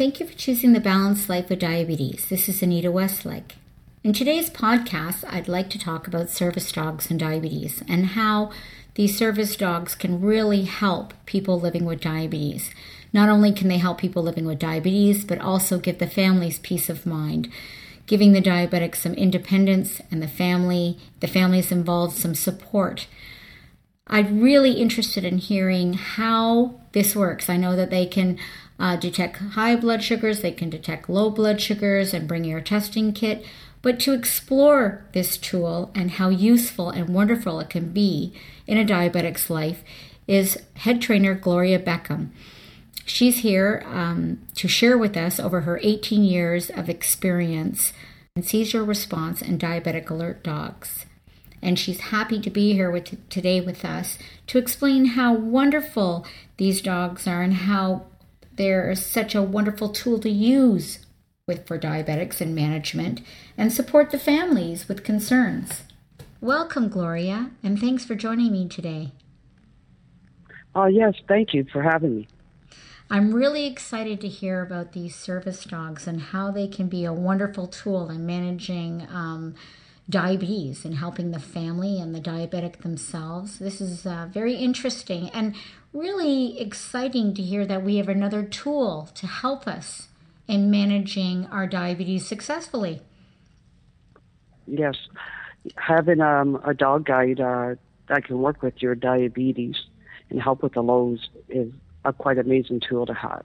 thank you for choosing the balanced life with diabetes. This is Anita Westlake. In today's podcast, I'd like to talk about service dogs and diabetes and how these service dogs can really help people living with diabetes. Not only can they help people living with diabetes, but also give the families peace of mind, giving the diabetic some independence and the family, the families involved, some support. I'm really interested in hearing how this works. I know that they can uh, detect high blood sugars, they can detect low blood sugars, and bring your testing kit. But to explore this tool and how useful and wonderful it can be in a diabetic's life is head trainer Gloria Beckham. She's here um, to share with us over her 18 years of experience in seizure response and diabetic alert dogs. And she's happy to be here with today with us to explain how wonderful these dogs are and how they're such a wonderful tool to use with for diabetics and management and support the families with concerns. Welcome, Gloria, and thanks for joining me today. Oh, uh, yes, thank you for having me. I'm really excited to hear about these service dogs and how they can be a wonderful tool in managing um, diabetes and helping the family and the diabetic themselves. This is uh, very interesting and really exciting to hear that we have another tool to help us in managing our diabetes successfully. Yes, having um, a dog guide uh, that can work with your diabetes and help with the lows is a quite amazing tool to have.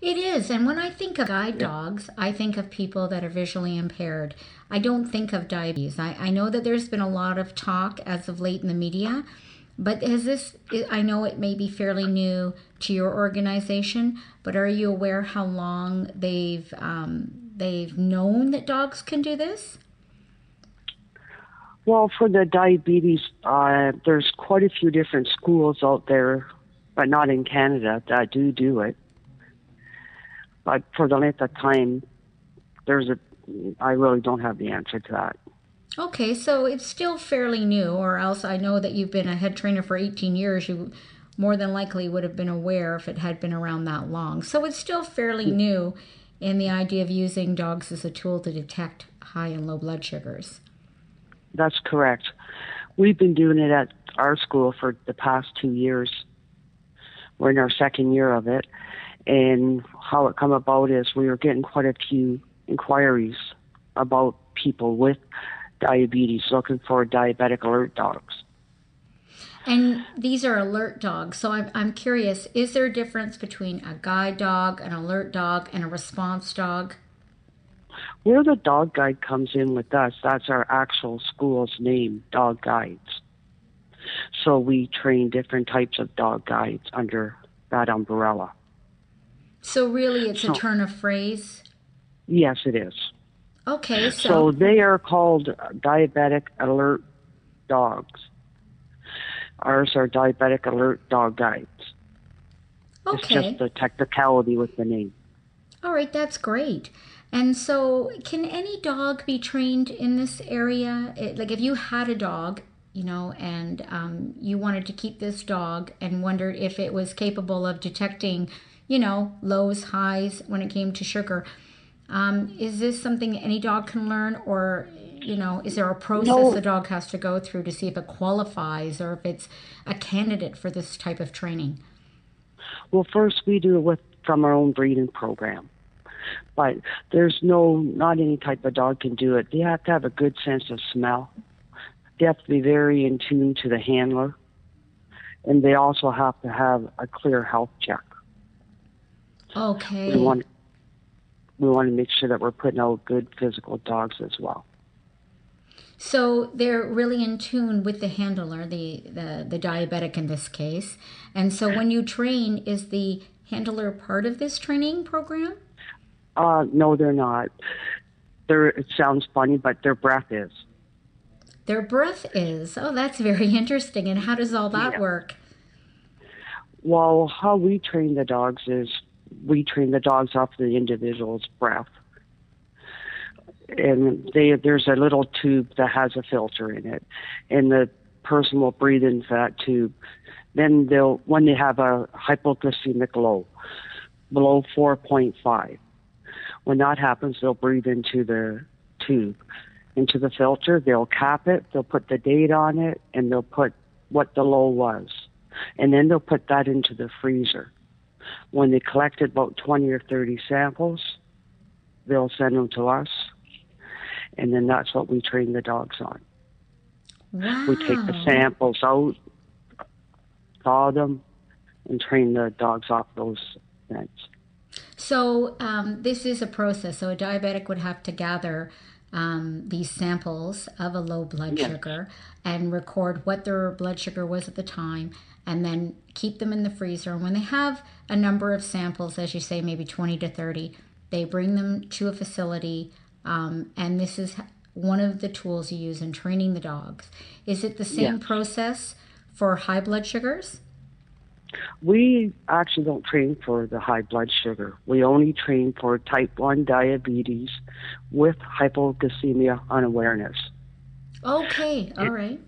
It is. And when I think of guide dogs, I think of people that are visually impaired. I don't think of diabetes. I, I know that there's been a lot of talk as of late in the media, but has this, I know it may be fairly new to your organization, but are you aware how long they've, um, they've known that dogs can do this? Well, for the diabetes, uh, there's quite a few different schools out there, but not in Canada, that do do it. But for the length of time, there's a, I really don't have the answer to that. Okay, so it's still fairly new, or else I know that you've been a head trainer for 18 years. You more than likely would have been aware if it had been around that long. So it's still fairly new in the idea of using dogs as a tool to detect high and low blood sugars. That's correct. We've been doing it at our school for the past two years. We're in our second year of it. And how it come about is we were getting quite a few inquiries about people with diabetes looking for diabetic alert dogs. And these are alert dogs. So I'm, I'm curious is there a difference between a guide dog, an alert dog, and a response dog? Where the dog guide comes in with us, that's our actual school's name, Dog Guides. So we train different types of dog guides under that umbrella. So really, it's so, a turn of phrase. Yes, it is. Okay, so so they are called diabetic alert dogs. Ours are diabetic alert dog guides. Okay. It's just the technicality with the name. All right, that's great. And so, can any dog be trained in this area? It, like, if you had a dog, you know, and um, you wanted to keep this dog and wondered if it was capable of detecting you know, lows, highs when it came to sugar. Um, is this something any dog can learn, or you know, is there a process no. the dog has to go through to see if it qualifies or if it's a candidate for this type of training? Well, first we do it with from our own breeding program, but there's no not any type of dog can do it. They have to have a good sense of smell. They have to be very in tune to the handler, and they also have to have a clear health check. Okay. We want we want to make sure that we're putting out good physical dogs as well. So they're really in tune with the handler, the, the, the diabetic in this case. And so when you train, is the handler part of this training program? Uh, no, they're not. They're, it sounds funny, but their breath is. Their breath is. Oh, that's very interesting. And how does all that yeah. work? Well, how we train the dogs is we train the dogs off the individual's breath. And they, there's a little tube that has a filter in it, and the person will breathe into that tube. Then they'll, when they have a hypoglycemic low, below 4.5. When that happens, they'll breathe into the tube, into the filter. They'll cap it, they'll put the date on it, and they'll put what the low was. And then they'll put that into the freezer. When they collected about 20 or 30 samples, they'll send them to us. And then that's what we train the dogs on. Wow. We take the samples out, thaw them, and train the dogs off those meds. So um, this is a process. So a diabetic would have to gather um, these samples of a low blood Yes. sugar and record what their blood sugar was at the time, and then keep them in the freezer. And when they have a number of samples, as you say, maybe 20 to 30, they bring them to a facility, um, and this is one of the tools you use in training the dogs. Is it the same Yes. process for high blood sugars? We actually don't train for the high blood sugar. We only train for type 1 diabetes with hypoglycemia unawareness. Okay, all right.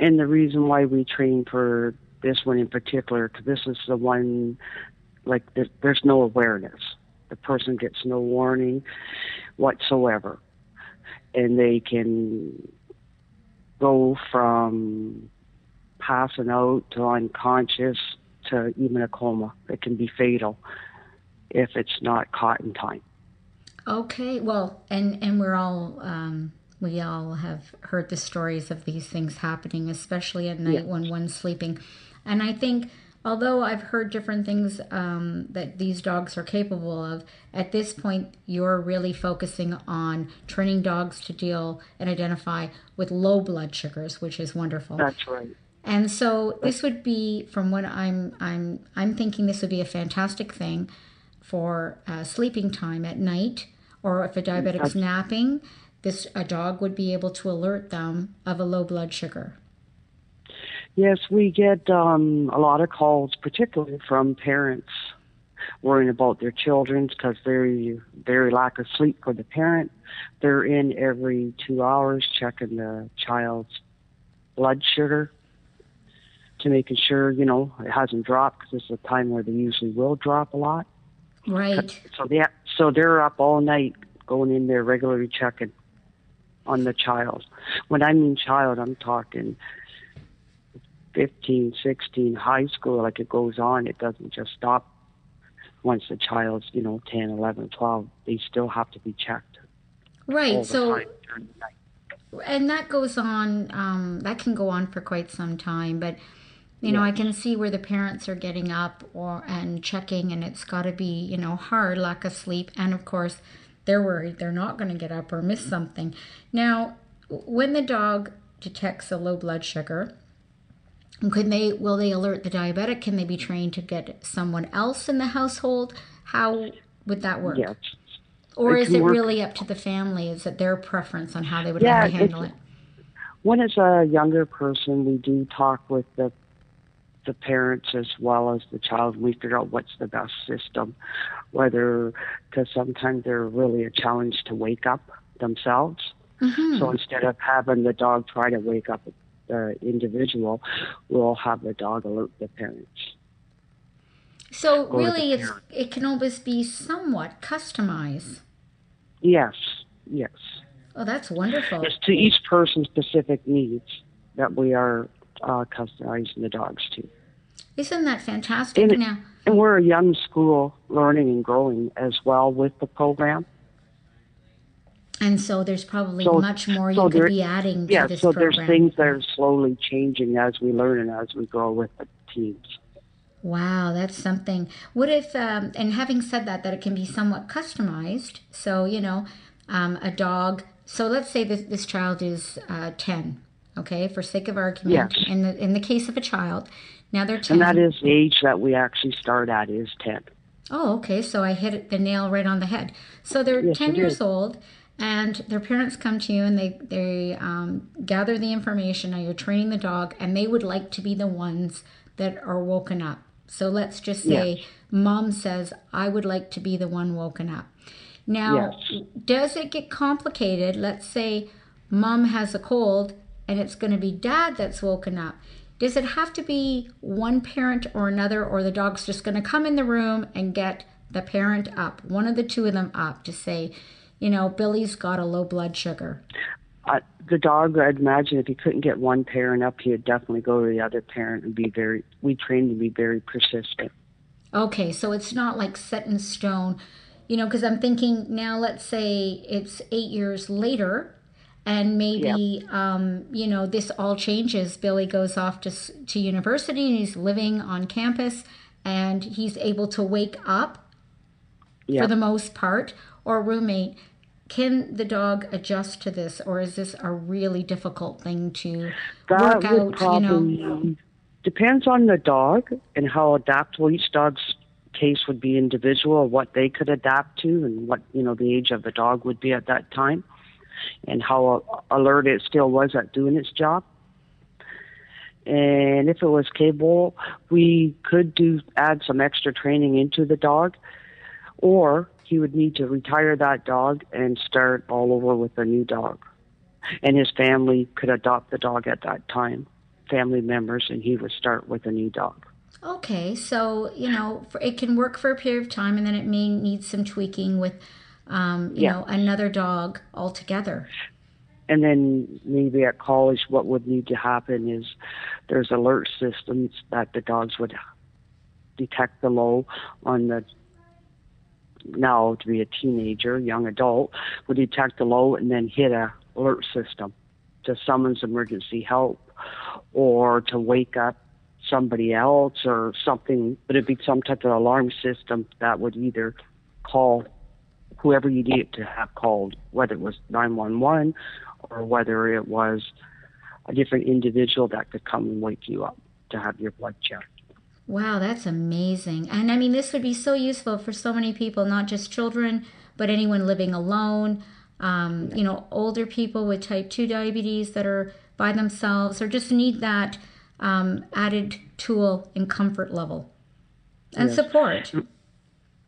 And the reason why we train for this one in particular, because this is the one, like, there's no awareness. The person gets no warning whatsoever. And they can go from passing out to unconscious to even a coma. It can be fatal if it's not caught in time. Okay, well, and and we're all um, we all have heard the stories of these things happening, especially at night Yeah. when one's sleeping. And I think, although I've heard different things um, that these dogs are capable of, at this point you're really focusing on training dogs to deal and identify with low blood sugars, which is wonderful. That's right. And so this would be, from what I'm I'm I'm thinking, this would be a fantastic thing for uh, sleeping time at night, or if a diabetic's napping, this a dog would be able to alert them of a low blood sugar. Yes, we get um, a lot of calls, particularly from parents worrying about their children because very, very lack of sleep for the parent. They're in every two hours checking the child's blood sugar to making sure you know it hasn't dropped because it's a time where they usually will drop a lot. Right. So they so they're up all night going in there regularly checking on the child. When I mean child, I'm talking 15, 16, high school. Like it goes on. It doesn't just stop once the child's you know 10, 11, 12. They still have to be checked Right. So and that goes on um, that can go on for quite some time but you know i can see where the parents are getting up or and checking and it's got to be you know hard lack of sleep and of course they're worried they're not going to get up or miss something now when the dog detects a low blood sugar could they will they alert the diabetic can they be trained to get someone else in the household how would that work Yes. or It is it work- really up to the family is it their preference on how they would Yeah, like handle it When it's a younger person, we do talk with the the parents as well as the child. We figure out what's the best system, whether because sometimes they're really a challenge to wake up themselves. Mhm. So instead of having the dog try to wake up the individual, we'll have the dog alert the parents. So really, it's parent. it can always be somewhat customized. Yes, yes. Oh, that's wonderful. It's to each person's specific needs that we are uh, customizing the dogs to. Isn't that fantastic? And now, And we're a young school learning and growing as well with the program. And so there's probably So- much more so you could there- be adding to Yeah, this so program. there's things that are slowly changing as we learn and as we grow with the teams. Wow, that's something. What if, um, and having said that, that it can be somewhat customized. So you know, um, a dog. So let's say this this child is uh, ten. Okay, for sake of argument, Yes. in the in the case of a child, now they're ten. And that is the age that we actually start at is 10. Oh, okay. So I hit the nail right on the head. So they're Yes, 10 years did. old, and their parents come to you and they, they um, gather the information. Now you're training the dog, and they would like to be the ones that are woken up. So let's just say mom says, I would like to be the one woken up. Now, Yes. does it get complicated? Let's say mom has a cold and it's going to be dad that's woken up. Does it have to be one parent or another, or the dog's just going to come in the room and get the parent up, one of the two of them up, to say, you know, Billy's got a low blood sugar? Uh, the dog, I'd imagine if he couldn't get one parent up, he'd definitely go to the other parent and be very, we train to be very persistent. Okay, so it's not like set in stone, you know, because I'm thinking now, let's say it's eight years later and maybe yep. um, you know this all changes billy goes off to, to university and he's living on campus and he's able to wake up yep. for the most part or roommate can the dog adjust to this or is this a really difficult thing to that work out probably, you know depends on the dog and how adaptable each dog's case would be individual what they could adapt to and what you know the age of the dog would be at that time and how alert it still was at doing its job. And if it was capable, we could do add some extra training into the dog, or he would need to retire that dog and start all over with a new dog. And his family could adopt the dog at that time, family members, and he would start with a new dog. Okay, so you know it can work for a period of time, and then it may need some tweaking with um, you yeah. know, another dog altogether. And then maybe at college, what would need to happen is there's alert systems that the dogs would detect the low on the now to be a teenager, young adult, would detect the low and then hit a alert system to summons emergency help or to wake up somebody else or something, but it'd be some type of alarm system that would either call whoever you needed to have called, whether it was 911 or whether it was a different individual that could come and wake you up to have your blood checked. Wow, that's amazing. And I mean, this would be so useful for so many people, not just children, but anyone living alone, um, you know, older people with type 2 diabetes that are by themselves or just need that um, added tool and comfort level and yes. support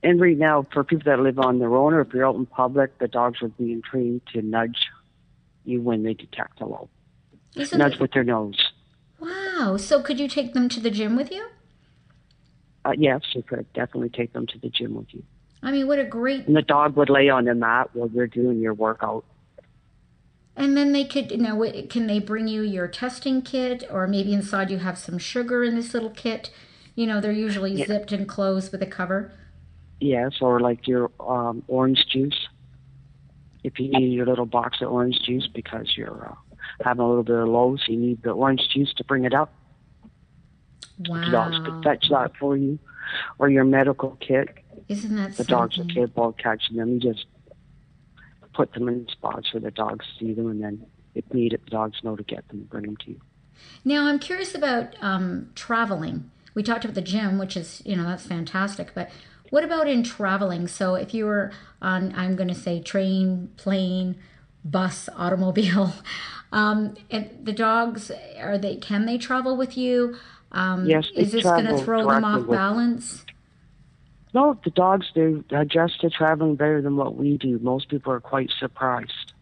and right now, for people that live on their own or if you're out in public, the dogs are being trained to nudge you when they detect a low. Isn't nudge it? with their nose. Wow. So could you take them to the gym with you? Uh, yes, you could definitely take them to the gym with you. I mean, what a great. And the dog would lay on the mat while you're doing your workout. And then they could, you know, can they bring you your testing kit, or maybe inside you have some sugar in this little kit? You know, they're usually yeah. zipped and closed with a cover. Yes, or like your um, orange juice. If you need your little box of orange juice because you're uh, having a little bit of lows, you need the orange juice to bring it up. Wow. The dogs could fetch that for you. Or your medical kit. Isn't that The something? dogs are capable of catching them. You just put them in spots where the dogs see them, and then if needed, the dogs know to get them and bring them to you. Now, I'm curious about um, traveling. We talked about the gym, which is, you know, that's fantastic. But what about in traveling? So if you were on, I'm going to say train, plane, bus, automobile, um, and the dogs are they? Can they travel with you? Um, yes, is this going to throw them off balance? No, the dogs they adjust to traveling better than what we do. Most people are quite surprised.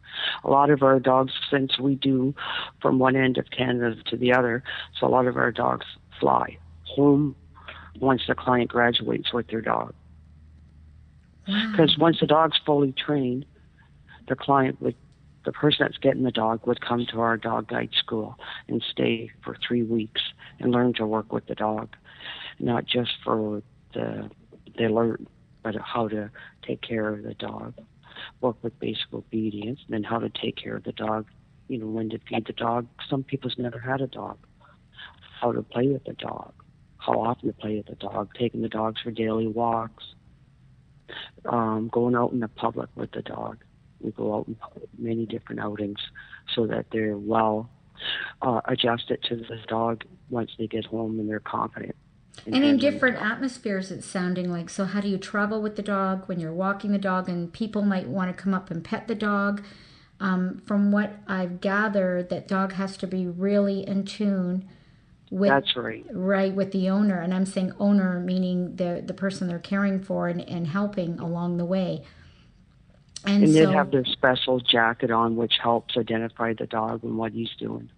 A lot of our dogs, since we do from one end of Canada to the other, so a lot of our dogs fly home once the client graduates with their dog. Because wow. once the dog's fully trained, the client would, the person that's getting the dog would come to our dog guide school and stay for three weeks and learn to work with the dog, not just for the they learn, but how to take care of the dog, work with basic obedience, and then how to take care of the dog. You know, when to feed the dog. Some people's never had a dog. How to play with the dog how often to play with the dog, taking the dogs for daily walks, um, going out in the public with the dog. We go out in many different outings so that they're well uh, adjusted to the dog once they get home and they're confident. In and in different atmospheres, it's sounding like. So, how do you travel with the dog when you're walking the dog and people might want to come up and pet the dog? Um, from what I've gathered, that dog has to be really in tune with that's right right with the owner and i'm saying owner meaning the the person they're caring for and, and helping along the way and, and so, they have their special jacket on which helps identify the dog and what he's doing.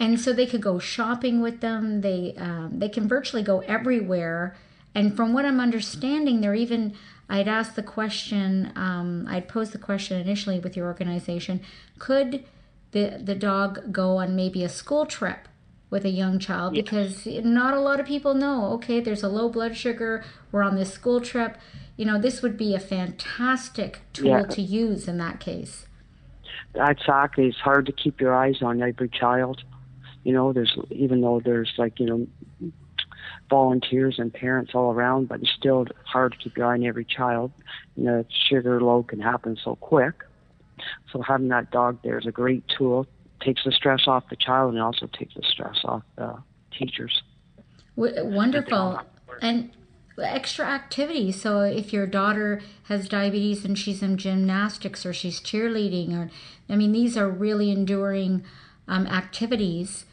And so they could go shopping with them. They um, they can virtually go everywhere. And from what I'm understanding, they're even I'd asked the question, um, I'd posed the question initially with your organization. Could the, the dog go on maybe a school trip with a young child? Because not a lot of people know, okay, there's a low blood sugar, we're on this school trip. You know, this would be a fantastic tool Yeah. to use in that case. Exactly. It's hard to keep your eyes on every child. You know, there's even though there's like you know volunteers and parents all around, but it's still hard to keep your eye on every child. You know, sugar low can happen so quick. So having that dog there is a great tool. Takes the stress off the child and also takes the stress off the teachers. W- wonderful. And extra activities. So if your daughter has diabetes and she's in gymnastics or she's cheerleading, or I mean, these are really enduring um, activities.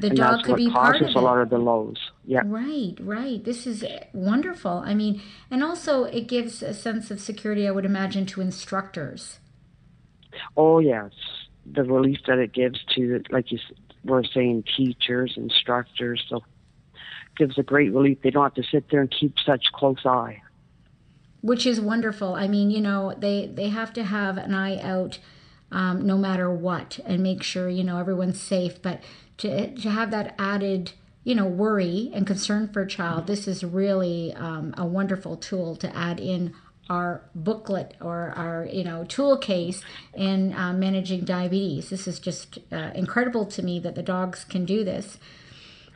The and dog could be part causes of a lot it. of the lows. Yeah. Right, right. This is wonderful. I mean, and also it gives a sense of security, I would imagine, to instructors. Oh yes, the relief that it gives to, like you were saying, teachers, instructors. So gives a great relief. They don't have to sit there and keep such close eye. which is wonderful. I mean, you know, they they have to have an eye out um, no matter what, and make sure you know everyone's safe. But to to have that added you know worry and concern for a child, this is really um, a wonderful tool to add in our booklet or our you know tool case in uh, managing diabetes. This is just uh, incredible to me that the dogs can do this.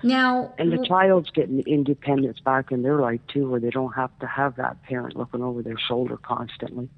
Now, And the child's getting independence back in their life too, where they don't have to have that parent looking over their shoulder constantly.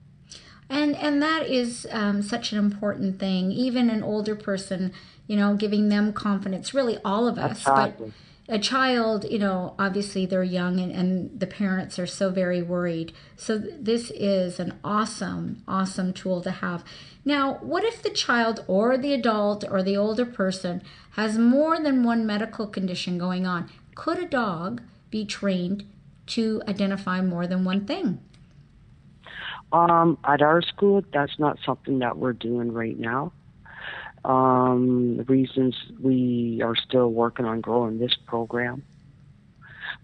And and that is um, such an important thing. Even an older person, you know, giving them confidence. Really, all of us. Exactly. But a child, you know, obviously they're young, and, and the parents are so very worried. So this is an awesome, awesome tool to have. Now, what if the child or the adult or the older person has more than one medical condition going on? Could a dog be trained to identify more than one thing? Um, at our school, that's not something that we're doing right now. Um, the reasons we are still working on growing this program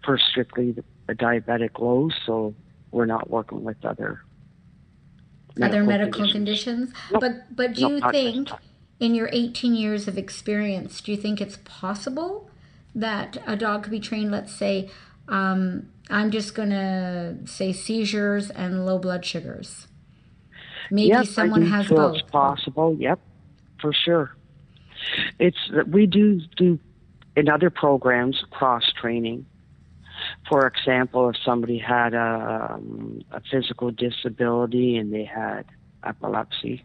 for strictly the, diabetic lows, so we're not working with other other medical conditions. Nope. But but do Nope, you think in your 18 years of experience, do you think it's possible that a dog could be trained, let's say, um, I'm just going to say seizures and low blood sugars? Maybe yes, someone I do has feel both. It's possible. Yep, for sure. It's we do do in other programs cross training. For example, if somebody had a, um, a physical disability and they had epilepsy,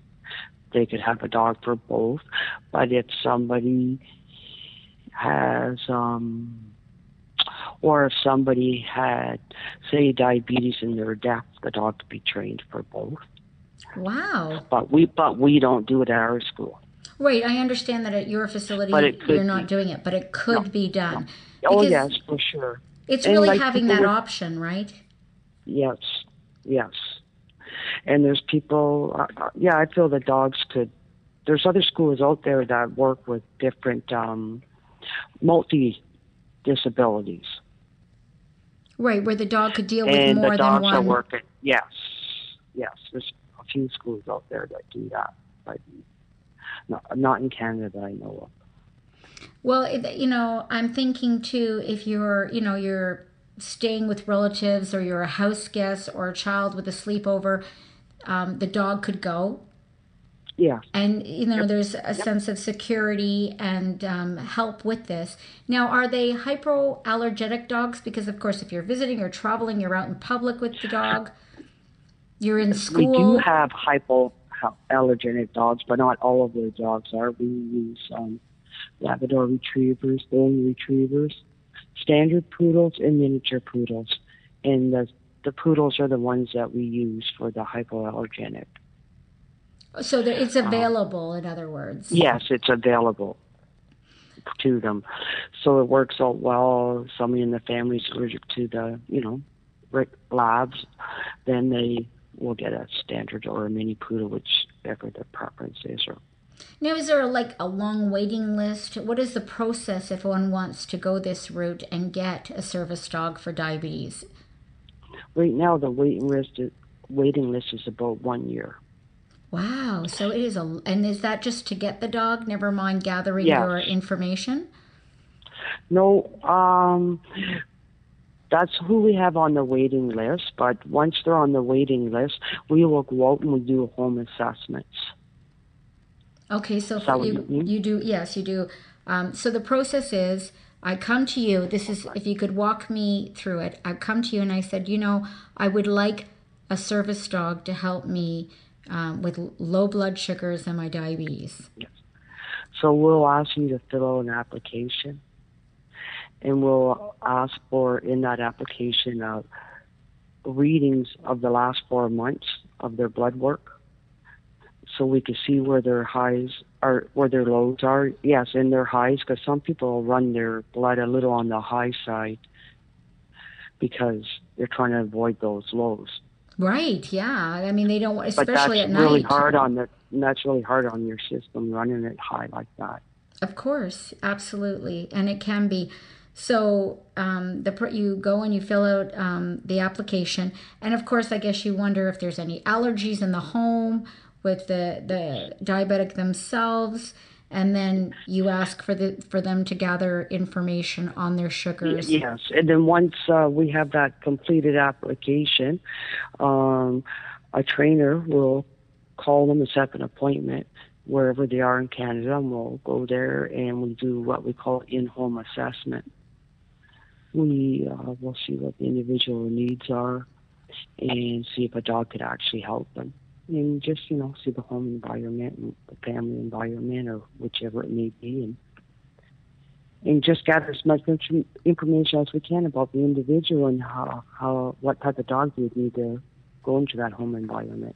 they could have a dog for both. But if somebody has, um, or if somebody had, say, diabetes and they're deaf, the dog could be trained for both Wow. but we but we don't do it at our school. Right. I understand that at your facility But it could you're not be. doing it, but it could No, be done. Oh yes, for sure. It's And really like having that with- option, right? Yes, yes. And there's people. Uh, uh, yeah, I feel the dogs could. There's other schools out there that work with different um, multi disabilities, Right, where the dog could deal with and more the than dogs one. are working. Yes, yes. There's a few schools out there that do that, but not, not in Canada that I know of. Well, you know, I'm thinking too if you're, you know, you're staying with relatives or you're a house guest or a child with a sleepover, um, the dog could go. Yeah. And, you know, there's a sense of security and um, help with this. Now, are they hypoallergenic dogs? Because, of course, if you're visiting or traveling, you're out in public with the dog, you're in school. We do have hypoallergenic dogs, but not all of the dogs are. We use um, Labrador retrievers, golden retrievers, standard poodles, and miniature poodles. And the the poodles are the ones that we use for the hypoallergenic. so there, it's available, in other words. Yes, it's available to them, so it works out well. Somebody in the family is allergic to the you know labs, then they will get a standard or a mini poodle, whichever their preference is, or Now, is there like a long waiting list? What is the process if one wants to go this route and get a service dog for diabetes? Right now, the waiting list is, waiting list is about one year. Wow. So it is a, and is that just to get the dog? Never mind gathering Yes. your information. No, um, that's who we have on the waiting list. But once they're on the waiting list, we will go out and we do home assessments. Okay, so you you you do yes you do. Um, so the process is I come to you. This is if you could walk me through it. I come to you and I said, you know, I would like a service dog to help me um, with low blood sugars and my diabetes. So we'll ask you to fill out an application, and we'll ask for in that application uh, readings of the last four months of their blood work, so we can see where their highs are, where their lows are. Yes, in their highs, because some people run their blood a little on the high side because they're trying to avoid those lows. Right? Yeah. I mean, they don't, want- But especially that's at really night. hard on the. That's really hard on your system running it high like that. Of course, absolutely, and it can be. So um, the you go and you fill out um, the application, and of course, I guess you wonder if there's any allergies in the home with the the diabetic themselves, and then you ask for the for them to gather information on their sugars. Yes, and then once uh, we have that completed application, um, a trainer will call them and set an appointment wherever they are in Canada, and we'll go there and we do what we call in-home assessment. We uh, will see what the individual needs are and see if a dog could actually help them. And just, you know, see the home environment the family environment or whichever it may be and and just gather as much information as we can about the individual and how, how what type of dog would need to go into that home environment.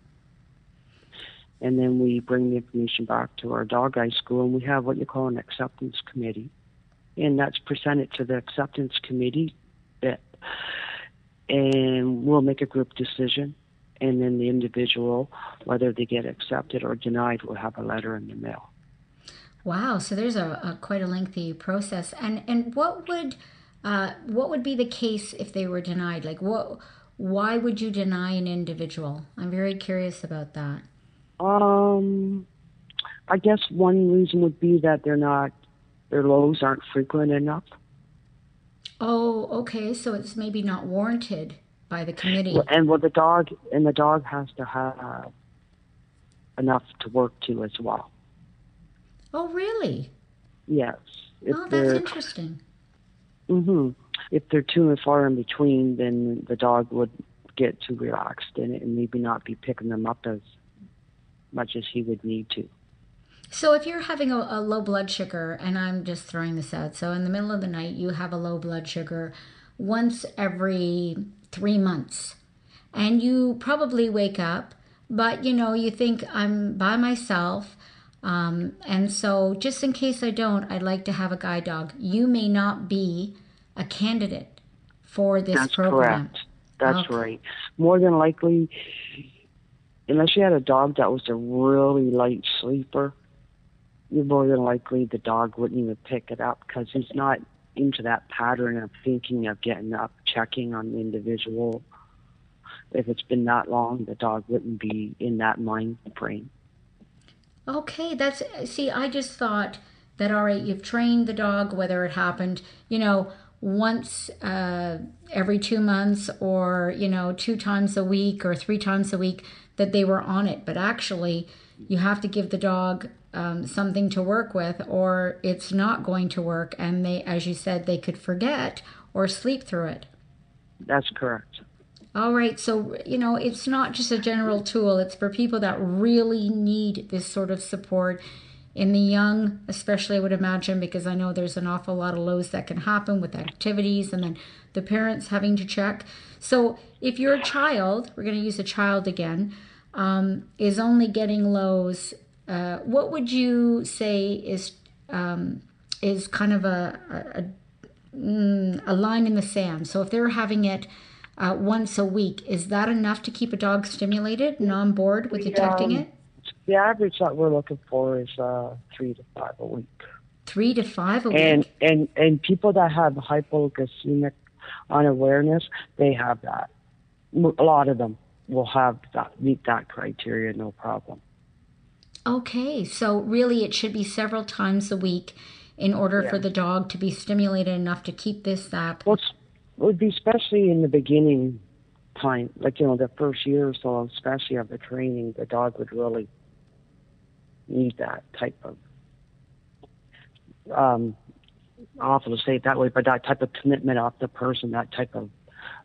And then we bring the information back to our dog guide school, and we have what you call an acceptance committee, and that's presented to the acceptance committee, that, and we'll make a group decision, and then the individual, whether they get accepted or denied, will have a letter in the mail. Wow, so there's a, a quite a lengthy process, and and what would uh, what would be the case if they were denied? Like what? Why would you deny an individual? I'm very curious about that. Um, I guess one reason would be that they're not, their lows aren't frequent enough. Oh, okay. So it's maybe not warranted by the committee. And well, the dog and the dog has to have enough to work to as well. Oh, really? Yes. If Oh, that's interesting. hmm if they're too and far in between, then the dog would get too relaxed in it and maybe not be picking them up as much as he would need to. So if you're having a, a low blood sugar, and I'm just throwing this out, so in the middle of the night you have a low blood sugar once every three months, and you probably wake up, but you know you think I'm by myself. Um, and so, just in case I don't, I'd like to have a guide dog. You may not be a candidate for this That's program. correct. That's Okay. right. More than likely, unless you had a dog that was a really light sleeper, you're more than likely the dog wouldn't even pick it up because he's not into that pattern of thinking of getting up, checking on the individual. If it's been that long, the dog wouldn't be in that mind frame. Okay, that's see. I just thought that all right. You've trained the dog, whether it happened, you know, once uh, every two months, or you know, two times a week, or three times a week, that they were on it. But actually, you have to give the dog um, something to work with, or it's not going to work. And they, as you said, they could forget or sleep through it. That's correct. All right, so you know, it's not just a general tool, it's for people that really need this sort of support. In the young, especially, I would imagine, because I know there's an awful lot of lows that can happen with activities and then the parents having to check. So, if your child, we're going to use a child again, um, is only getting lows, uh, what would you say is um, is kind of a, a, a mm, line in the sand. So if they're having it uh, once a week, is that enough to keep a dog stimulated and on board with detecting um, it? The average that we're looking for is uh, three to five a week. Three to five a week. and and and people that have hypoglycemic unawareness, they have that. A lot of them will have that meet that criteria, no problem. Okay, so really it should be several times a week in order for the dog to be stimulated enough to keep this up. Well, it would be especially in the beginning time, like you know, the first year or so, especially of the training, the dog would really need that type of. Um, awful to say it that way, but that type of commitment off the person, that type of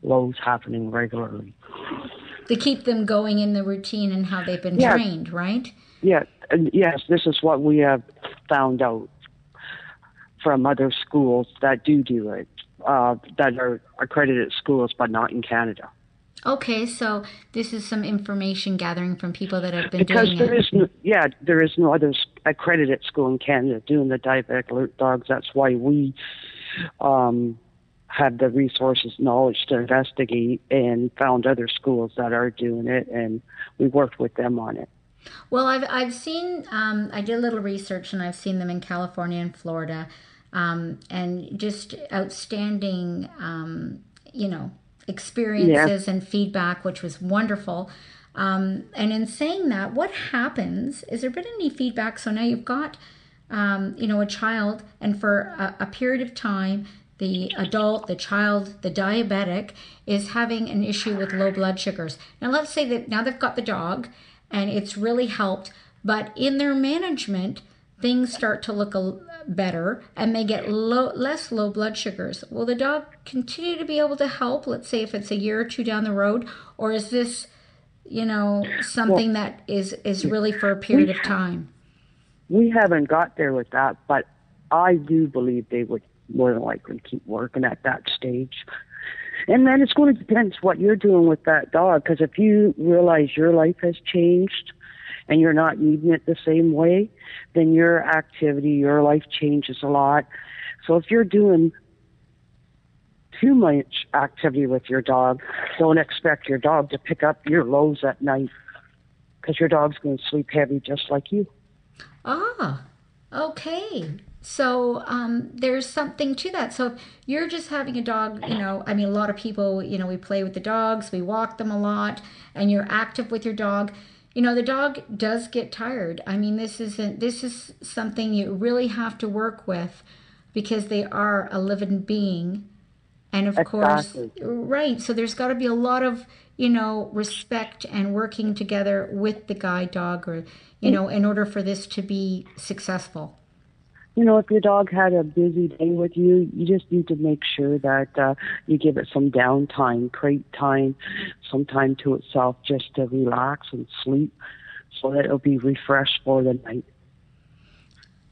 lows happening regularly. To keep them going in the routine and how they've been Yeah. trained, right? Yeah, yes, this is what we have found out from other schools that do do it, uh, that are accredited schools, but not in Canada. Okay, so this is some information gathering from people that have been Because doing there it. is, no, yeah, there is no other accredited school in Canada doing the diabetic alert dogs. That's why we um, have the resources, knowledge to investigate, and found other schools that are doing it, and we worked with them on it. Well, I've I've seen um, I did a little research and I've seen them in California and Florida, um, and just outstanding, um, you know, experiences and feedback, which was wonderful. Um, and in saying that, what happens? Is there been any feedback? So now you've got, um, you know, a child, and for a, a period of time, the adult, the child, the diabetic is having an issue with low blood sugars. Now, let's say that now they've got the dog and it's really helped, but in their management, things start to look a, better and they get low, less low blood sugars. Will the dog continue to be able to help, let's say if it's a year or two down the road, or is this, you know, something that is, is really for a period of time? We haven't got there with that, but I do believe they would more than likely keep working at that stage. And then it's going to depend what you're doing with that dog, because if you realize your life has changed and you're not needing it the same way, then your activity, your life changes a lot. So if you're doing too much activity with your dog, don't expect your dog to pick up your lows at night, because your dog's going to sleep heavy just like you. Ah, okay. So um, there's something to that. So if you're just having a dog, you know, I mean, a lot of people, you know, we play with the dogs, we walk them a lot, and you're active with your dog. You know, the dog does get tired. I mean, this isn't, this is something you really have to work with because they are a living being. And of Exactly. course, right. So there's got to be a lot of, you know, respect and working together with the guide dog or, you know, in order for this to be successful. You know, if your dog had a busy day with you, you just need to make sure that uh, you give it some downtime, crate time, some time to itself just to relax and sleep so that it'll be refreshed for the night.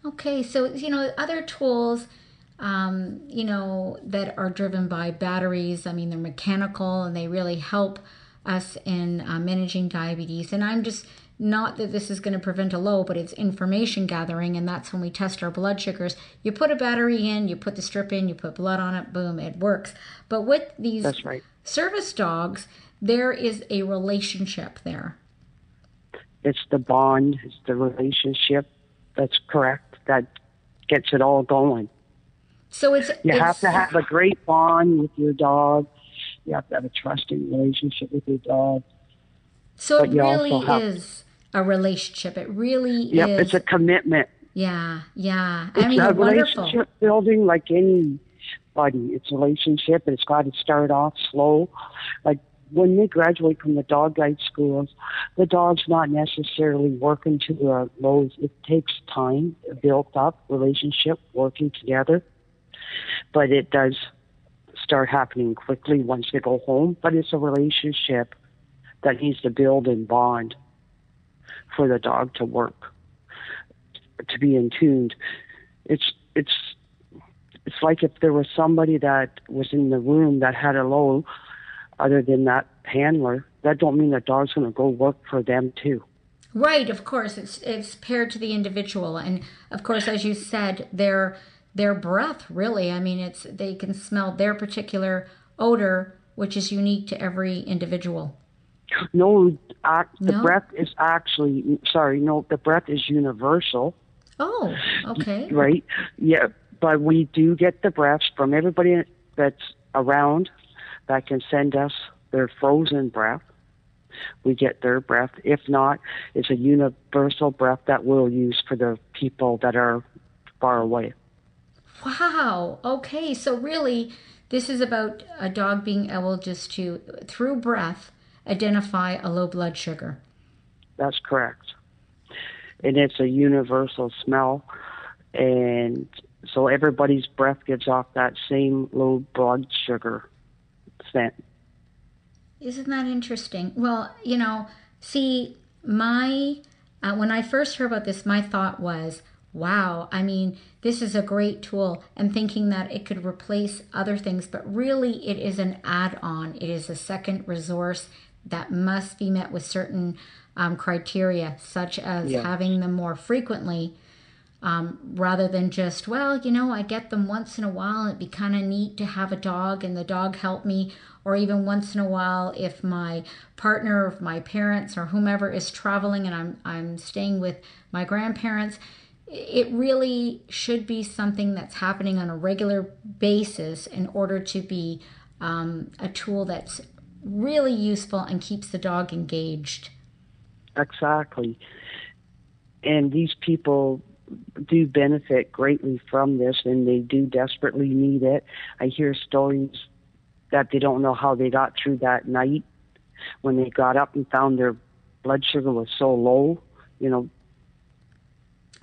Okay, so you know other tools, um, you know that are driven by batteries. I mean, they're mechanical and they really help us in uh, managing diabetes. And I'm just not that this is going to prevent a low, but it's information gathering, and that's when we test our blood sugars. You put a battery in, you put the strip in, you put blood on it, boom, it works. But with these right. service dogs, there is a relationship there. It's the bond, it's the relationship that's correct that gets it all going. So it's You it's, have to have a great bond with your dog. You have to have a trusting relationship with your dog. So it but you really is a relationship. It really is Yep, is. it's a commitment. yeah, yeah. It's I mean, a wonderful. relationship building like anybody. It's a relationship, and it's got to start off slow. Like when they graduate from the dog guide schools, the dog's not necessarily working to the lows. It takes time, a built up relationship, working together. But it does start happening quickly once they go home. But it's a relationship that needs to build and bond for the dog to work, to be in tuned. It's it's it's like if there was somebody that was in the room that had a low other than that handler, that don't mean the dog's to go work for them too. Right, of course. It's it's paired to the individual, and of course, as you said, their their breath. Really, I mean, it's they can smell their particular odor, which is unique to every individual. No, uh, the No? breath is actually sorry. No, the breath is universal, Oh, okay. right? Yeah, but we do get the breaths from everybody that's around that can send us their frozen breath. We get their breath. If not, it's a universal breath that we'll use for the people that are far away. Wow. Okay. So really, this is about a dog being able just to, through breath, identify a low blood sugar. That's correct. And it's a universal smell. And so everybody's breath gives off that same low blood sugar scent. Isn't that interesting? Well, you know, see, my uh, when I first heard about this, my thought was, wow, I mean, this is a great tool, and thinking that it could replace other things, but really it is an add on. It is a second resource that must be met with certain um, criteria, such as Yeah. having them more frequently. Um, rather than just, well, you know, I get them once in a while. It'd be kind of neat to have a dog and the dog help me. Or even once in a while, if my partner, or if my parents, or whomever is traveling and I'm, I'm staying with my grandparents, it really should be something that's happening on a regular basis in order to be um, a tool that's really useful and keeps the dog engaged. Exactly. And these people do benefit greatly from this and they do desperately need it. I hear stories that they don't know how they got through that night when they got up and found their blood sugar was so low. You know,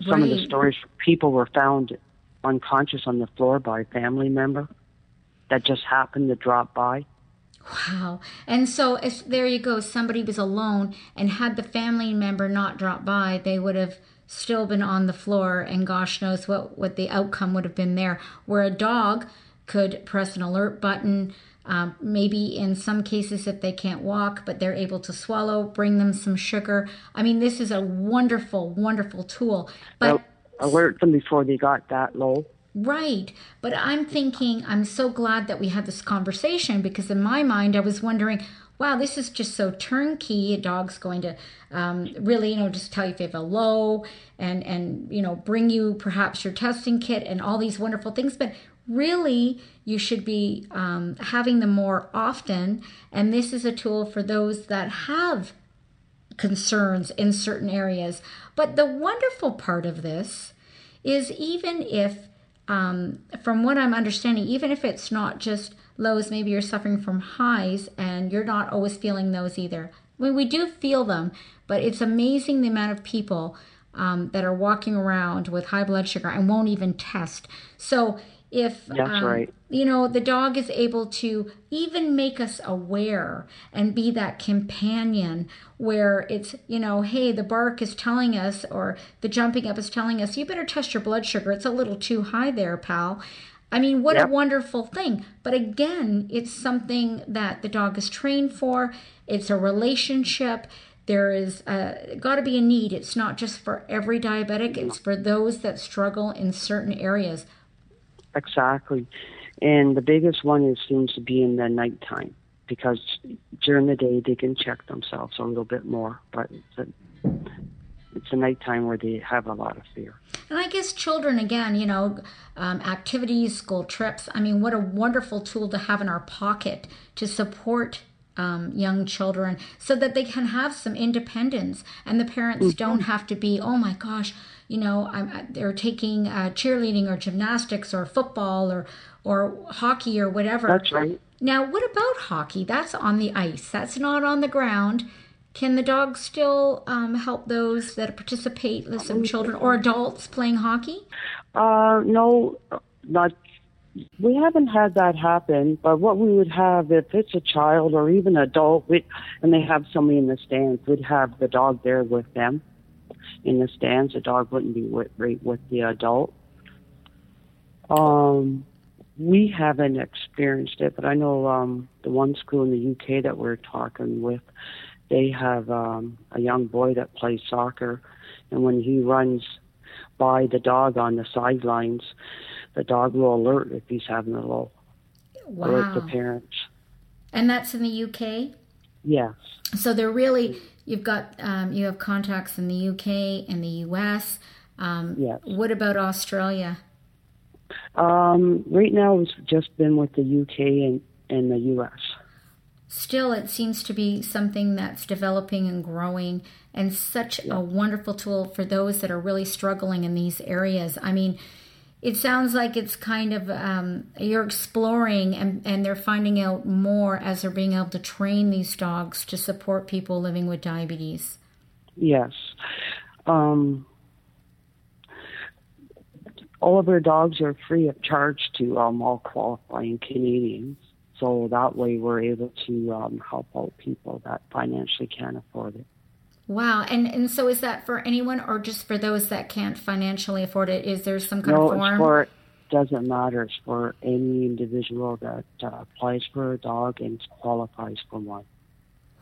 some of the stories people were found unconscious on the floor by a family member that just happened to drop by. Wow. And so if there you go, somebody was alone and had the family member not dropped by, they would have still been on the floor and gosh knows what, what the outcome would have been there. Where a dog could press an alert button, um, maybe in some cases if they can't walk, but they're able to swallow, bring them some sugar. I mean, this is a wonderful, wonderful tool. But Alert them before they got that low. Right. But I'm thinking, I'm so glad that we had this conversation because in my mind, I was wondering, wow, this is just so turnkey. A dog's going to um, really, you know, just tell you if you have a low and, and, you know, bring you perhaps your testing kit and all these wonderful things. But really, you should be um, having them more often. And this is a tool for those that have concerns in certain areas. But the wonderful part of this is even if, um, from what I'm understanding, even if it's not just lows, maybe you're suffering from highs and you're not always feeling those either. I mean, we do feel them, but it's amazing the amount of people um, that are walking around with high blood sugar and won't even test. So if um, right. you know the dog is able to even make us aware and be that companion where it's you know hey the bark is telling us or the jumping up is telling us you better test your blood sugar. It's a little too high there pal. I mean what Yep. a wonderful thing. But again it's something that the dog is trained for. It's a relationship. There is got to be a need. It's not just for every diabetic. It's for those that struggle in certain areas Exactly. And the biggest one is seems to be in the nighttime because during the day they can check themselves a little bit more, but it's a, nighttime where they have a lot of fear. And I guess children, again, you know, um, activities, school trips. I mean, what a wonderful tool to have in our pocket to support um, young children so that they can have some independence and the parents don't have to be, oh my gosh, you know, I'm, they're taking uh, cheerleading or gymnastics or football or, or hockey or whatever. That's right. Now, what about hockey? That's on the ice. That's not on the ground. Can the dog still um, help those that participate, some children or adults playing hockey? Uh, no, not. We haven't had that happen, but what we would have if it's a child or even adult, we, and they have somebody in the stands, we'd have the dog there with them in the stands. The dog wouldn't be with, right with the adult. Um, we haven't experienced it, but I know um, the one school in the UK that we're talking with, they have um, a young boy that plays soccer, and when he runs by the dog on the sidelines, the dog will alert if he's having a low, alert the parents. And that's in the UK? Yes. So they're really you've got um, you have contacts in the UK and the US. Um, Yes. What about Australia? Um, right now, it's just been with the UK and, and the US. Still, it seems to be something that's developing and growing, and such a wonderful tool for those that are really struggling in these areas. I mean, it sounds like it's kind of um, you're exploring and, and they're finding out more as they're being able to train these dogs to support people living with diabetes. Yes. Um, all of our dogs are free of charge to um, all qualifying Canadians. So that way we're able to um, help out people that financially can't afford it. Wow. And and so is that for anyone or just for those that can't financially afford it? Is there some kind no, of form? it's for, doesn't matter. It's for any individual that uh, applies for a dog and qualifies for one.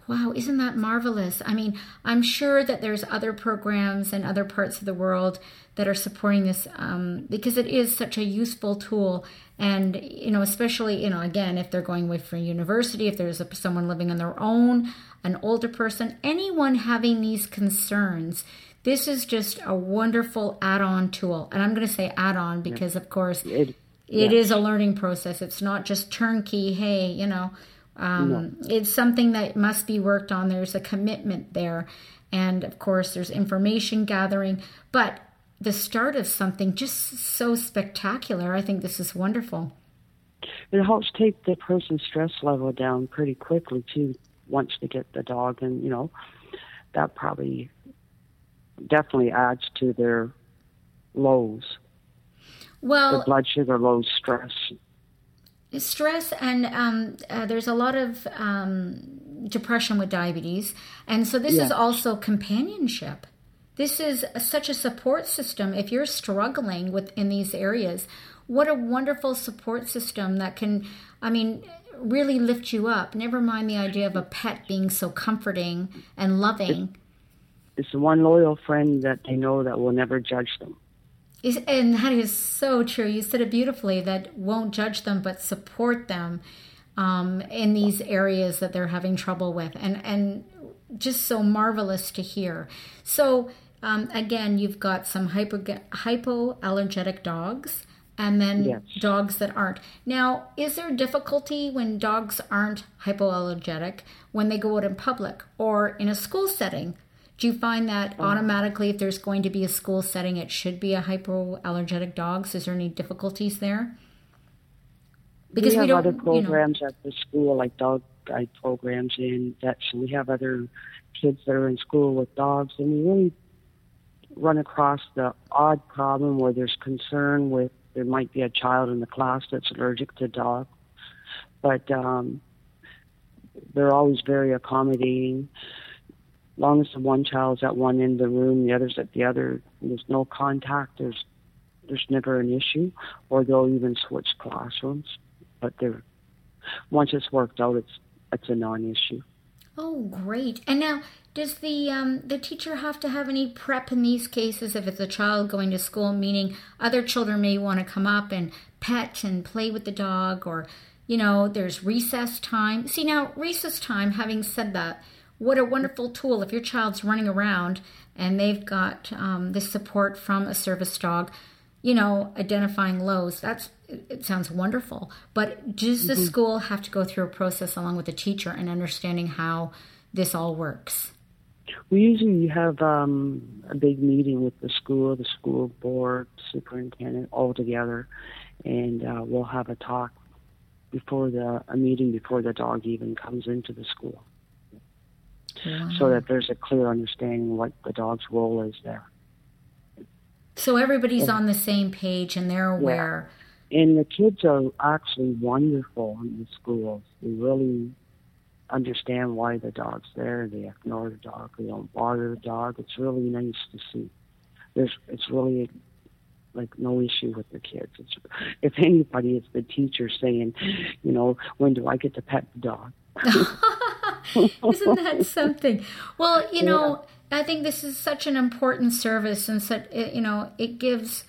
Wow, isn't that marvelous? I mean, I'm sure that there's other programs in other parts of the world that are supporting this um, because it is such a useful tool. And, you know, especially, you know, again, if they're going away for university, if there's a, someone living on their own, an older person, anyone having these concerns, this is just a wonderful add on tool. And I'm going to say add on because, of course, It, it yes. is a learning process. It's not just turnkey, hey, you know, um, it's something that must be worked on. There's a commitment there. And of course, there's information gathering. But the start of something just so spectacular. I think this is wonderful. it helps take the person's stress level down pretty quickly too once they get the dog and you know that probably definitely adds to their lows. Well, their blood sugar lows stress. Stress and um, uh, there's a lot of um, depression with diabetes and so this is also companionship. This is such a support system. If you're struggling with in these areas what a wonderful support system that can i mean really lift you up never mind the idea of a pet being so comforting and loving it's the one loyal friend that they know that will never judge them Is- And that is so true. You said it beautifully that won't judge them, but support them um, in these areas that they're having trouble with. And, and just so marvelous to hear. So, um, again, you've got some hypo, hypoallergenic dogs and then Yes. dogs that aren't. Now, is there difficulty when dogs aren't hypoallergenic when they go out in public or in a school setting? Do you find that oh. automatically, if there's going to be a school setting, it should be a hypoallergenic dogs? Is there any difficulties there? Because we have other you know- programs at the school like dog guide programs and vets and we have other kids that are in school with dogs and we really run across the odd problem where there's concern with there might be a child in the class that's allergic to dog. But um they're always very accommodating. Long as the one child's at one end of the room the other's at the other there's no contact there's there's never an issue. Or they'll even switch classrooms. But they're once it's worked out it's it's a non-issue Oh, great! And now, does the um, the teacher have to have any prep in these cases if it's a child going to school? Meaning, other children may want to come up and pet and play with the dog, or you know, there's recess time. See now, recess time. Having said that, what a wonderful tool if your child's running around and they've got um, this support from a service dog. You know, identifying lows. That's it sounds wonderful. But does the school have to go through a process along with the teacher and understanding how this all works? we usually have um a big meeting with the school the school board superintendent all together and uh, we'll have a talk before the a meeting before the dog even comes into the school so that there's a clear understanding what the dog's role is there So everybody's on the same page and they're aware. And the kids are actually wonderful in the schools. They really understand why the dog's there. They ignore the dog. They don't bother the dog. It's really nice to see. There's, it's really like no issue with the kids. It's, if anybody, it's the teacher saying, you know, when do I get to pet the dog? Isn't that something? Well, you know, I think this is such an important service, and such you know, it gives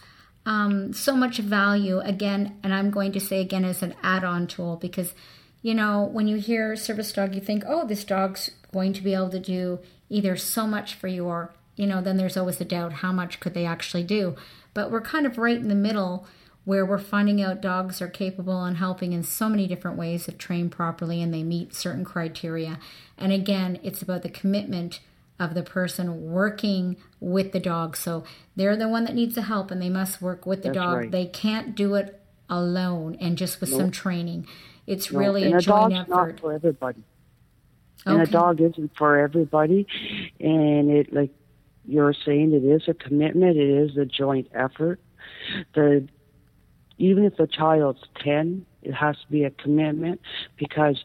um, so much value. Again, and I'm going to say again as an add-on tool because you know, when you hear service dog, you think, oh, this dog's going to be able to do either so much for you or, you know, then there's always a doubt how much could they actually do. But we're kind of right in the middle where we're finding out dogs are capable and helping in so many different ways if trained properly and they meet certain criteria. And again, it's about the commitment of the person working with the dog. So they're the one that needs the help and they must work with the That's dog. right. They can't do it alone and just with Nope. some training. It's No, really and a joint dog's effort. not for everybody. Okay. And a dog isn't for everybody. And it, like you're saying, it is a commitment. It is a joint effort. The even if the child's ten, it has to be a commitment because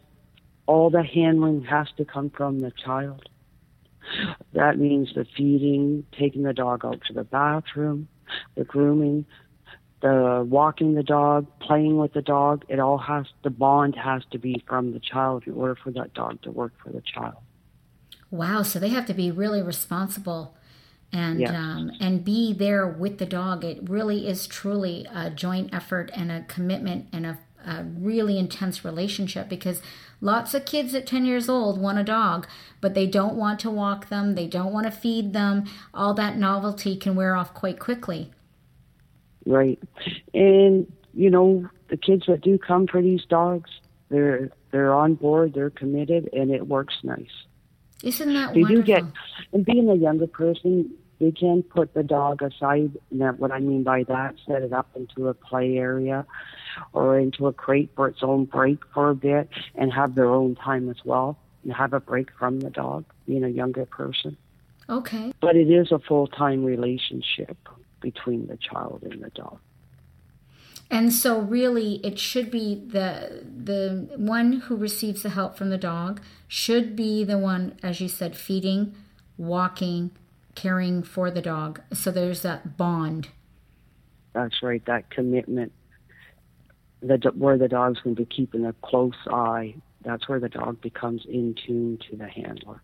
all the handling has to come from the child. That means the feeding, taking the dog out to the bathroom, the grooming, the walking the dog, playing with the dog. It all has the bond has to be from the child in order for that dog to work for the child. Wow, so they have to be really responsible and Yes. um, and be there with the dog. It really is truly a joint effort and a commitment and a, a really intense relationship because lots of kids at 10 years old want a dog, but they don't want to walk them, they don't want to feed them. All that novelty can wear off quite quickly. Right. And you know, the kids that do come for these dogs, they're they're on board, they're committed and it works nice. Isn't that They wonderful? do get and being a younger person, they can put the dog aside and that what I mean by that, set it up into a play area or into a crate for its own break for a bit and have their own time as well and have a break from the dog, being a younger person. okay. But it is a full time relationship between the child and the dog. And so really it should be the the one who receives the help from the dog should be the one as you said feeding, walking, caring for the dog. So there's that bond. That's right, that commitment. The where the dog's going to be keeping a close eye. That's where the dog becomes in tune to the handler.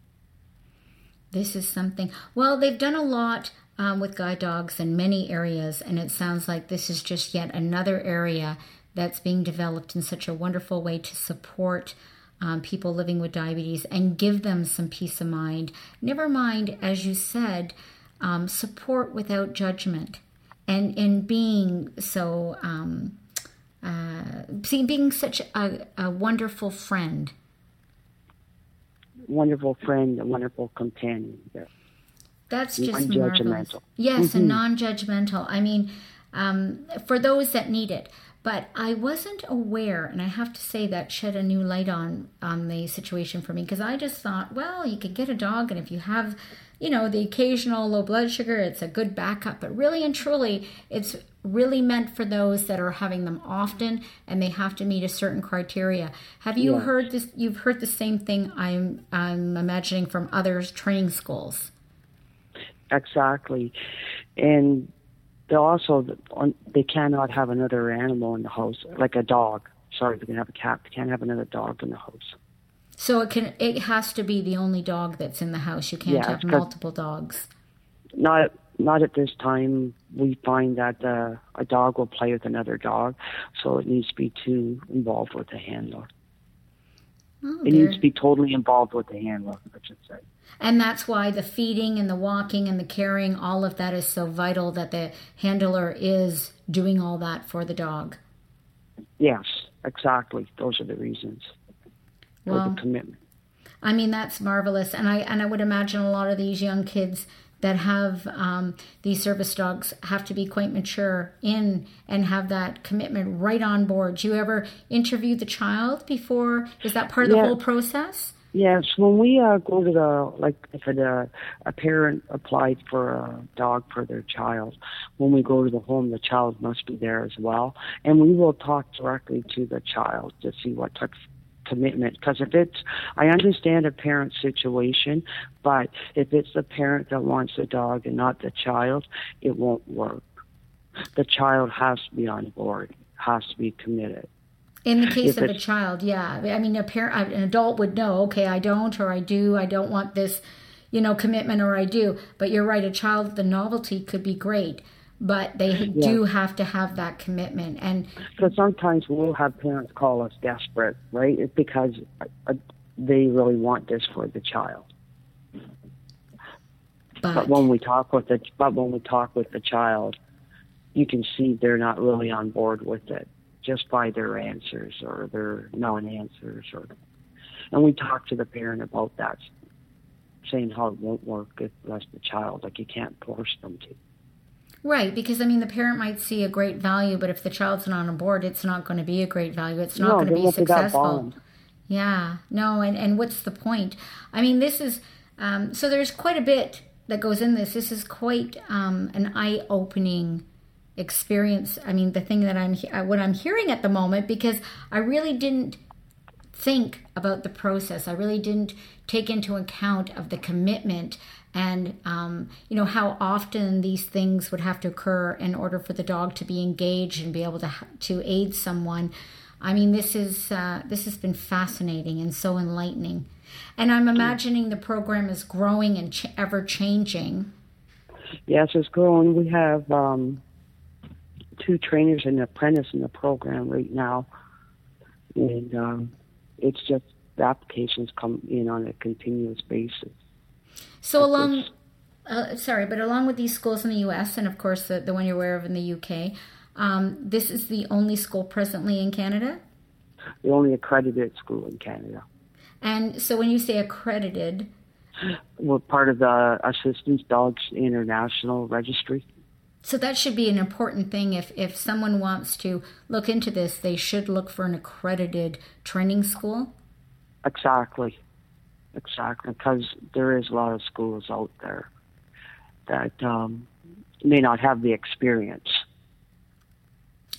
This is something. Well, they've done a lot um, with guide dogs in many areas, and it sounds like this is just yet another area that's being developed in such a wonderful way to support um, people living with diabetes and give them some peace of mind. Never mind, as you said, um, support without judgment, and in being so. Um, uh, see, being such a, a wonderful friend Wonderful friend, a wonderful companion. Yeah. That's just Non-judgmental. marvelous. Yes, and non-judgmental. I mean, um, for those that need it. But I wasn't aware, and I have to say that shed a new light on on the situation for me because I just thought, well, you could get a dog, and if you have, you know, the occasional low blood sugar, it's a good backup. But really and truly, it's really meant for those that are having them often, and they have to meet a certain criteria. Have you Yeah. heard this? You've heard the same thing. I'm I'm imagining from others training schools. Exactly. And they also they cannot have another animal in the house, like a dog. Sorry, they can have a cat. They can't have another dog in the house. So it can it has to be the only dog that's in the house. You can't Yeah, have multiple dogs. Not not at this time. We find that uh, a dog will play with another dog, so it needs to be too involved with the handler. Oh, It needs to be totally involved with the handler, I should say. and that's why the feeding and the walking and the caring, all of that is so vital that the handler is doing all that for the dog. Yes, exactly. Those are the reasons for Well, the commitment. I mean that's marvelous, and I and I would imagine a lot of these young kids that have um, these service dogs have to be quite mature in and have that commitment right on board. Do you ever interview the child before? Is that part of the whole process? Yes, when we uh, go to the like if a, a parent applied for a dog for their child, when we go to the home, the child must be there as well, and we will talk directly to the child to see what type commitment. Because if it's, I understand a parent's situation, but if it's the parent that wants the dog and not the child, it won't work. The child has to be on board, has to be committed. In the case If of a child, yeah. I mean, a parent, an adult would know, okay, I don't, or I do, I don't want this, you know, commitment, or I do. But you're right, a child, the novelty could be great. But they yeah. do have to have that commitment. And because sometimes we'll have parents call us desperate, right? It's because uh, they really want this for the child. But, but when we talk with the but when we talk with the child, you can see they're not really on board with it just by their answers or their non-answers or and we talk to the parent about that saying how it won't work unless the child like you can't force them to Right, because I mean, the parent might see a great value, but if the child's not on board, it's not going to be a great value. It's not no, going to be successful. Yeah, no, and and what's the point? I mean, this is um, so there's quite a bit that goes in this. This is quite um, an eye-opening experience. I mean, the thing that I'm what I'm hearing at the moment because I really didn't think about the process. I really didn't take into account of the commitment and um, you know how often these things would have to occur in order for the dog to be engaged and be able to to aid someone. I mean, this is uh, this has been fascinating and so enlightening. And I'm imagining the program is growing and ch- ever changing. Yes, it's growing. We have um, two trainers and an apprentice in the program right now, and um, it's just the applications come in on a continuous basis. So along, uh, sorry, but along with these schools in the U.S. and of course the, the one you're aware of in the U.K., um, this is the only school presently in Canada. The only accredited school in Canada. And so when you say accredited, we're part of the Assistance Dogs International Registry. So that should be an important thing. If if someone wants to look into this, they should look for an accredited training school. Exactly. Exactly, because there is a lot of schools out there that um, may not have the experience.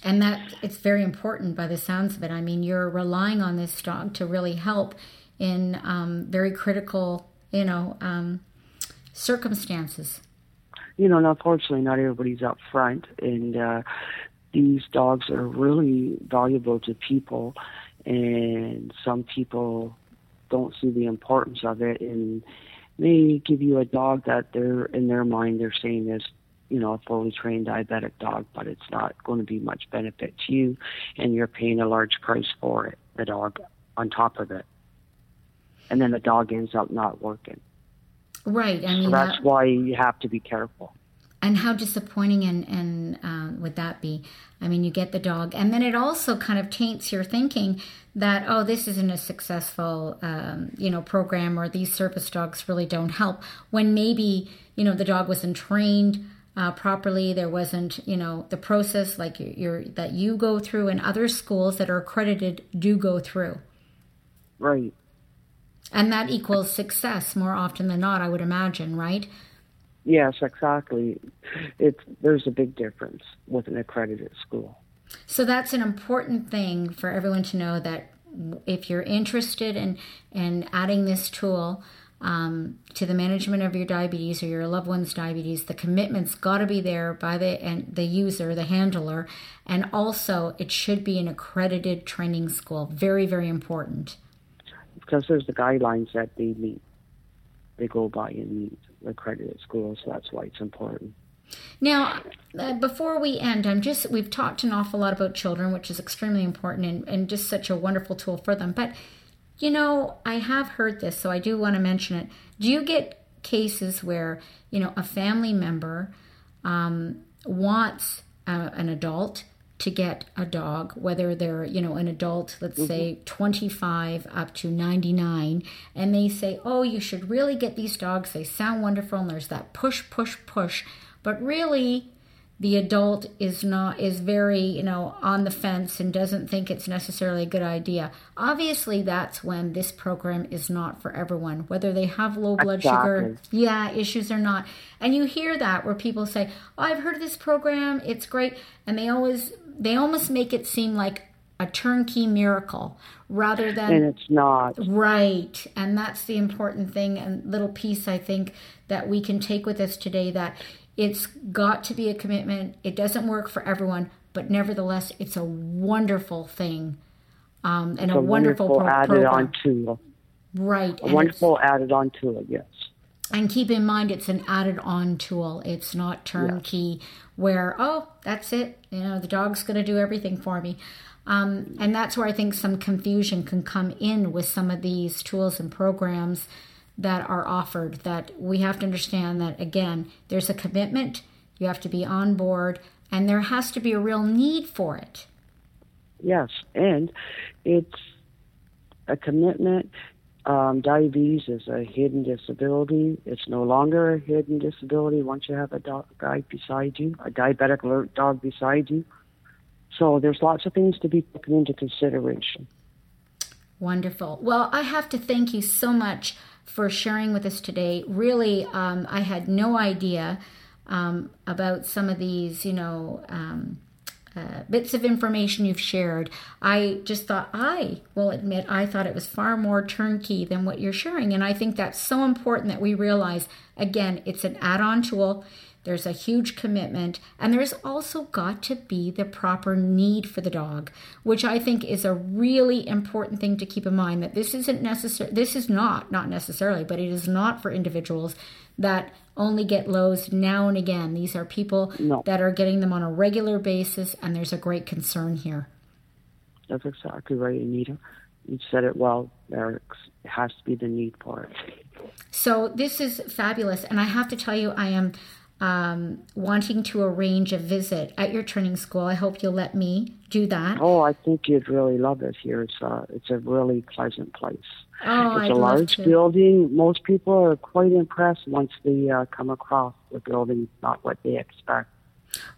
And that it's very important by the sounds of it. I mean, you're relying on this dog to really help in um, very critical, you know, um, circumstances. You know, unfortunately, not everybody's up front, and uh, these dogs are really valuable to people, and some people don't see the importance of it. And may give you a dog that they're in their mind they're saying is you know a fully trained diabetic dog but it's not going to be much benefit to you and you're paying a large price for it the dog on top of it. And then the dog ends up not working. Right i mean so that's that, why you have to be careful and how disappointing and, and uh, would that be? I mean you get the dog and then it also kind of taints your thinking that oh this isn't a successful um, you know program or these service dogs really don't help when maybe you know the dog wasn't trained uh, properly. There wasn't you know the process like you're, you're that you go through and other schools that are accredited do go through. Right. And that equals success more often than not i would imagine right yes exactly. It's there's a big difference with an accredited school. So that's an important thing for everyone to know that if you're interested in, in adding this tool um, to the management of your diabetes or your loved one's diabetes, the commitment's got to be there by the and the user, the handler, and also it should be an accredited training school. Very, very important. Because there's the guidelines that they meet, they go by and meet accredited schools. So that's why it's important. Now, uh, before we end, I'm just we've talked an awful lot about children, which is extremely important and, and just such a wonderful tool for them. But you know, I have heard this, so I do want to mention it. Do you get cases where you know a family member um, wants uh, an adult to get a dog, whether they're, you know, an adult, let's mm-hmm. say 25 up to 99, and they say, oh, you should really get these dogs. They sound wonderful, and there's that push, push, push. But really, the adult is not is very you know on the fence and doesn't think it's necessarily a good idea. Obviously that's when this program is not for everyone whether they have low blood exactly. sugar yeah issues or not. And you hear that where people say oh i've heard of this program. It's great. And they always they almost make it seem like a turnkey miracle rather than and it's not. Right. And that's the important thing and little piece i think that we can take with us today that it's got to be a commitment. It doesn't work for everyone, but nevertheless, it's a wonderful thing um, and a, a, wonderful, wonderful pro- added program. on tool. Right. A wonderful added on tool, yes. And keep in mind, it's an added on tool. It's not turnkey, where, oh, that's it. You know, the dog's going to do everything for me. Um, and that's where I think some confusion can come in with some of these tools and programs that are offered. That we have to understand that, again, there's a commitment, you have to be on board, and there has to be a real need for it. Yes, and it's a commitment. Um, diabetes is a hidden disability. It's no longer a hidden disability once you have a dog beside you, a diabetic alert dog beside you. So there's lots of things to be taken into consideration. Wonderful. Well, I have to thank you so much for sharing with us today. Really, um, I had no idea um, about some of these, you know, um, uh, bits of information you've shared. I just thought, I will admit, I thought it was far more turnkey than what you're sharing. And I think that's so important that we realize again, it's an add on tool. There's a huge commitment, and there's also got to be the proper need for the dog, which I think is a really important thing to keep in mind that this isn't necessary. This is not, not necessarily, but it is not for individuals that only get lows now and again. These are people no. that are getting them on a regular basis, and there's a great concern here. That's exactly right, Anita. You said it well. There has to be the need for it. So this is fabulous, and I have to tell you, I am um, wanting to arrange a visit at your training school. I hope you'll let me do that. Oh, I think you'd really love it here. It's a, uh, it's a really pleasant place. Oh, it's I'd a large building. Most people are quite impressed once they uh, come across the building, not what they expect.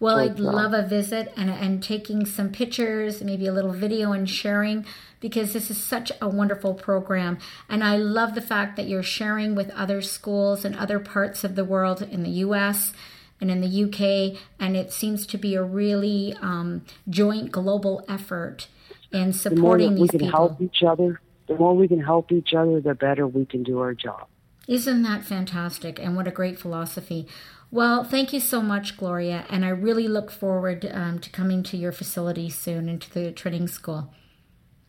Well, I'd love a visit and, and taking some pictures, maybe a little video and sharing because this is such a wonderful program. And I love the fact that you're sharing with other schools and other parts of the world in the US and in the UK. And it seems to be a really um, joint global effort in supporting the these we can people. help each other, the more we can help each other, the better we can do our job. Isn't that fantastic? And what a great philosophy. Well, thank you so much, Gloria, and I really look forward um, to coming to your facility soon and to the training school.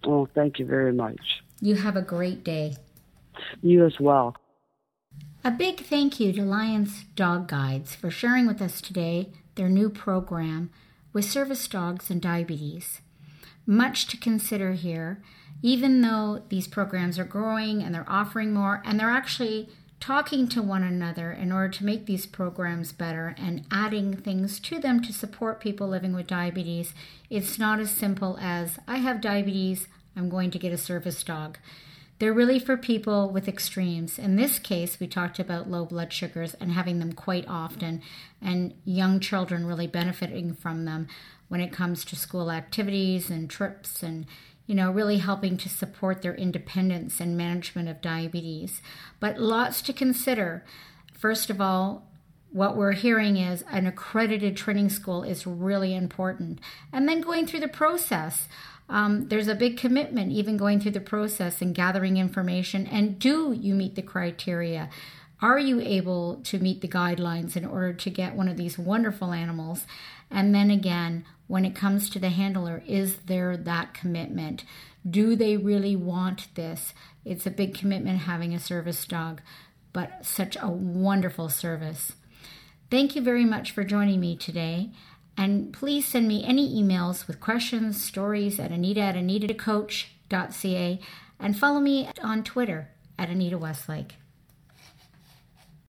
Oh, thank you very much. You have a great day. You as well. A big thank you to Lions Dog Guides for sharing with us today their new program with service dogs and diabetes. Much to consider here, even though these programs are growing and they're offering more, and they're actually talking to one another in order to make these programs better and adding things to them to support people living with diabetes. It's not as simple as I have diabetes, I'm going to get a service dog. They're really for people with extremes. In this case, we talked about low blood sugars and having them quite often, and young children really benefiting from them when it comes to school activities and trips and you know, really helping to support their independence and management of diabetes. But lots to consider. First of all, what we're hearing is an accredited training school is really important. And then going through the process. Um, there's a big commitment, even going through the process and gathering information. And do you meet the criteria? Are you able to meet the guidelines in order to get one of these wonderful animals? And then again, when it comes to the handler, is there that commitment? Do they really want this? It's a big commitment having a service dog, but such a wonderful service. Thank you very much for joining me today. And please send me any emails with questions, stories at anita at anitacoach.ca and follow me on Twitter at Anita Westlake.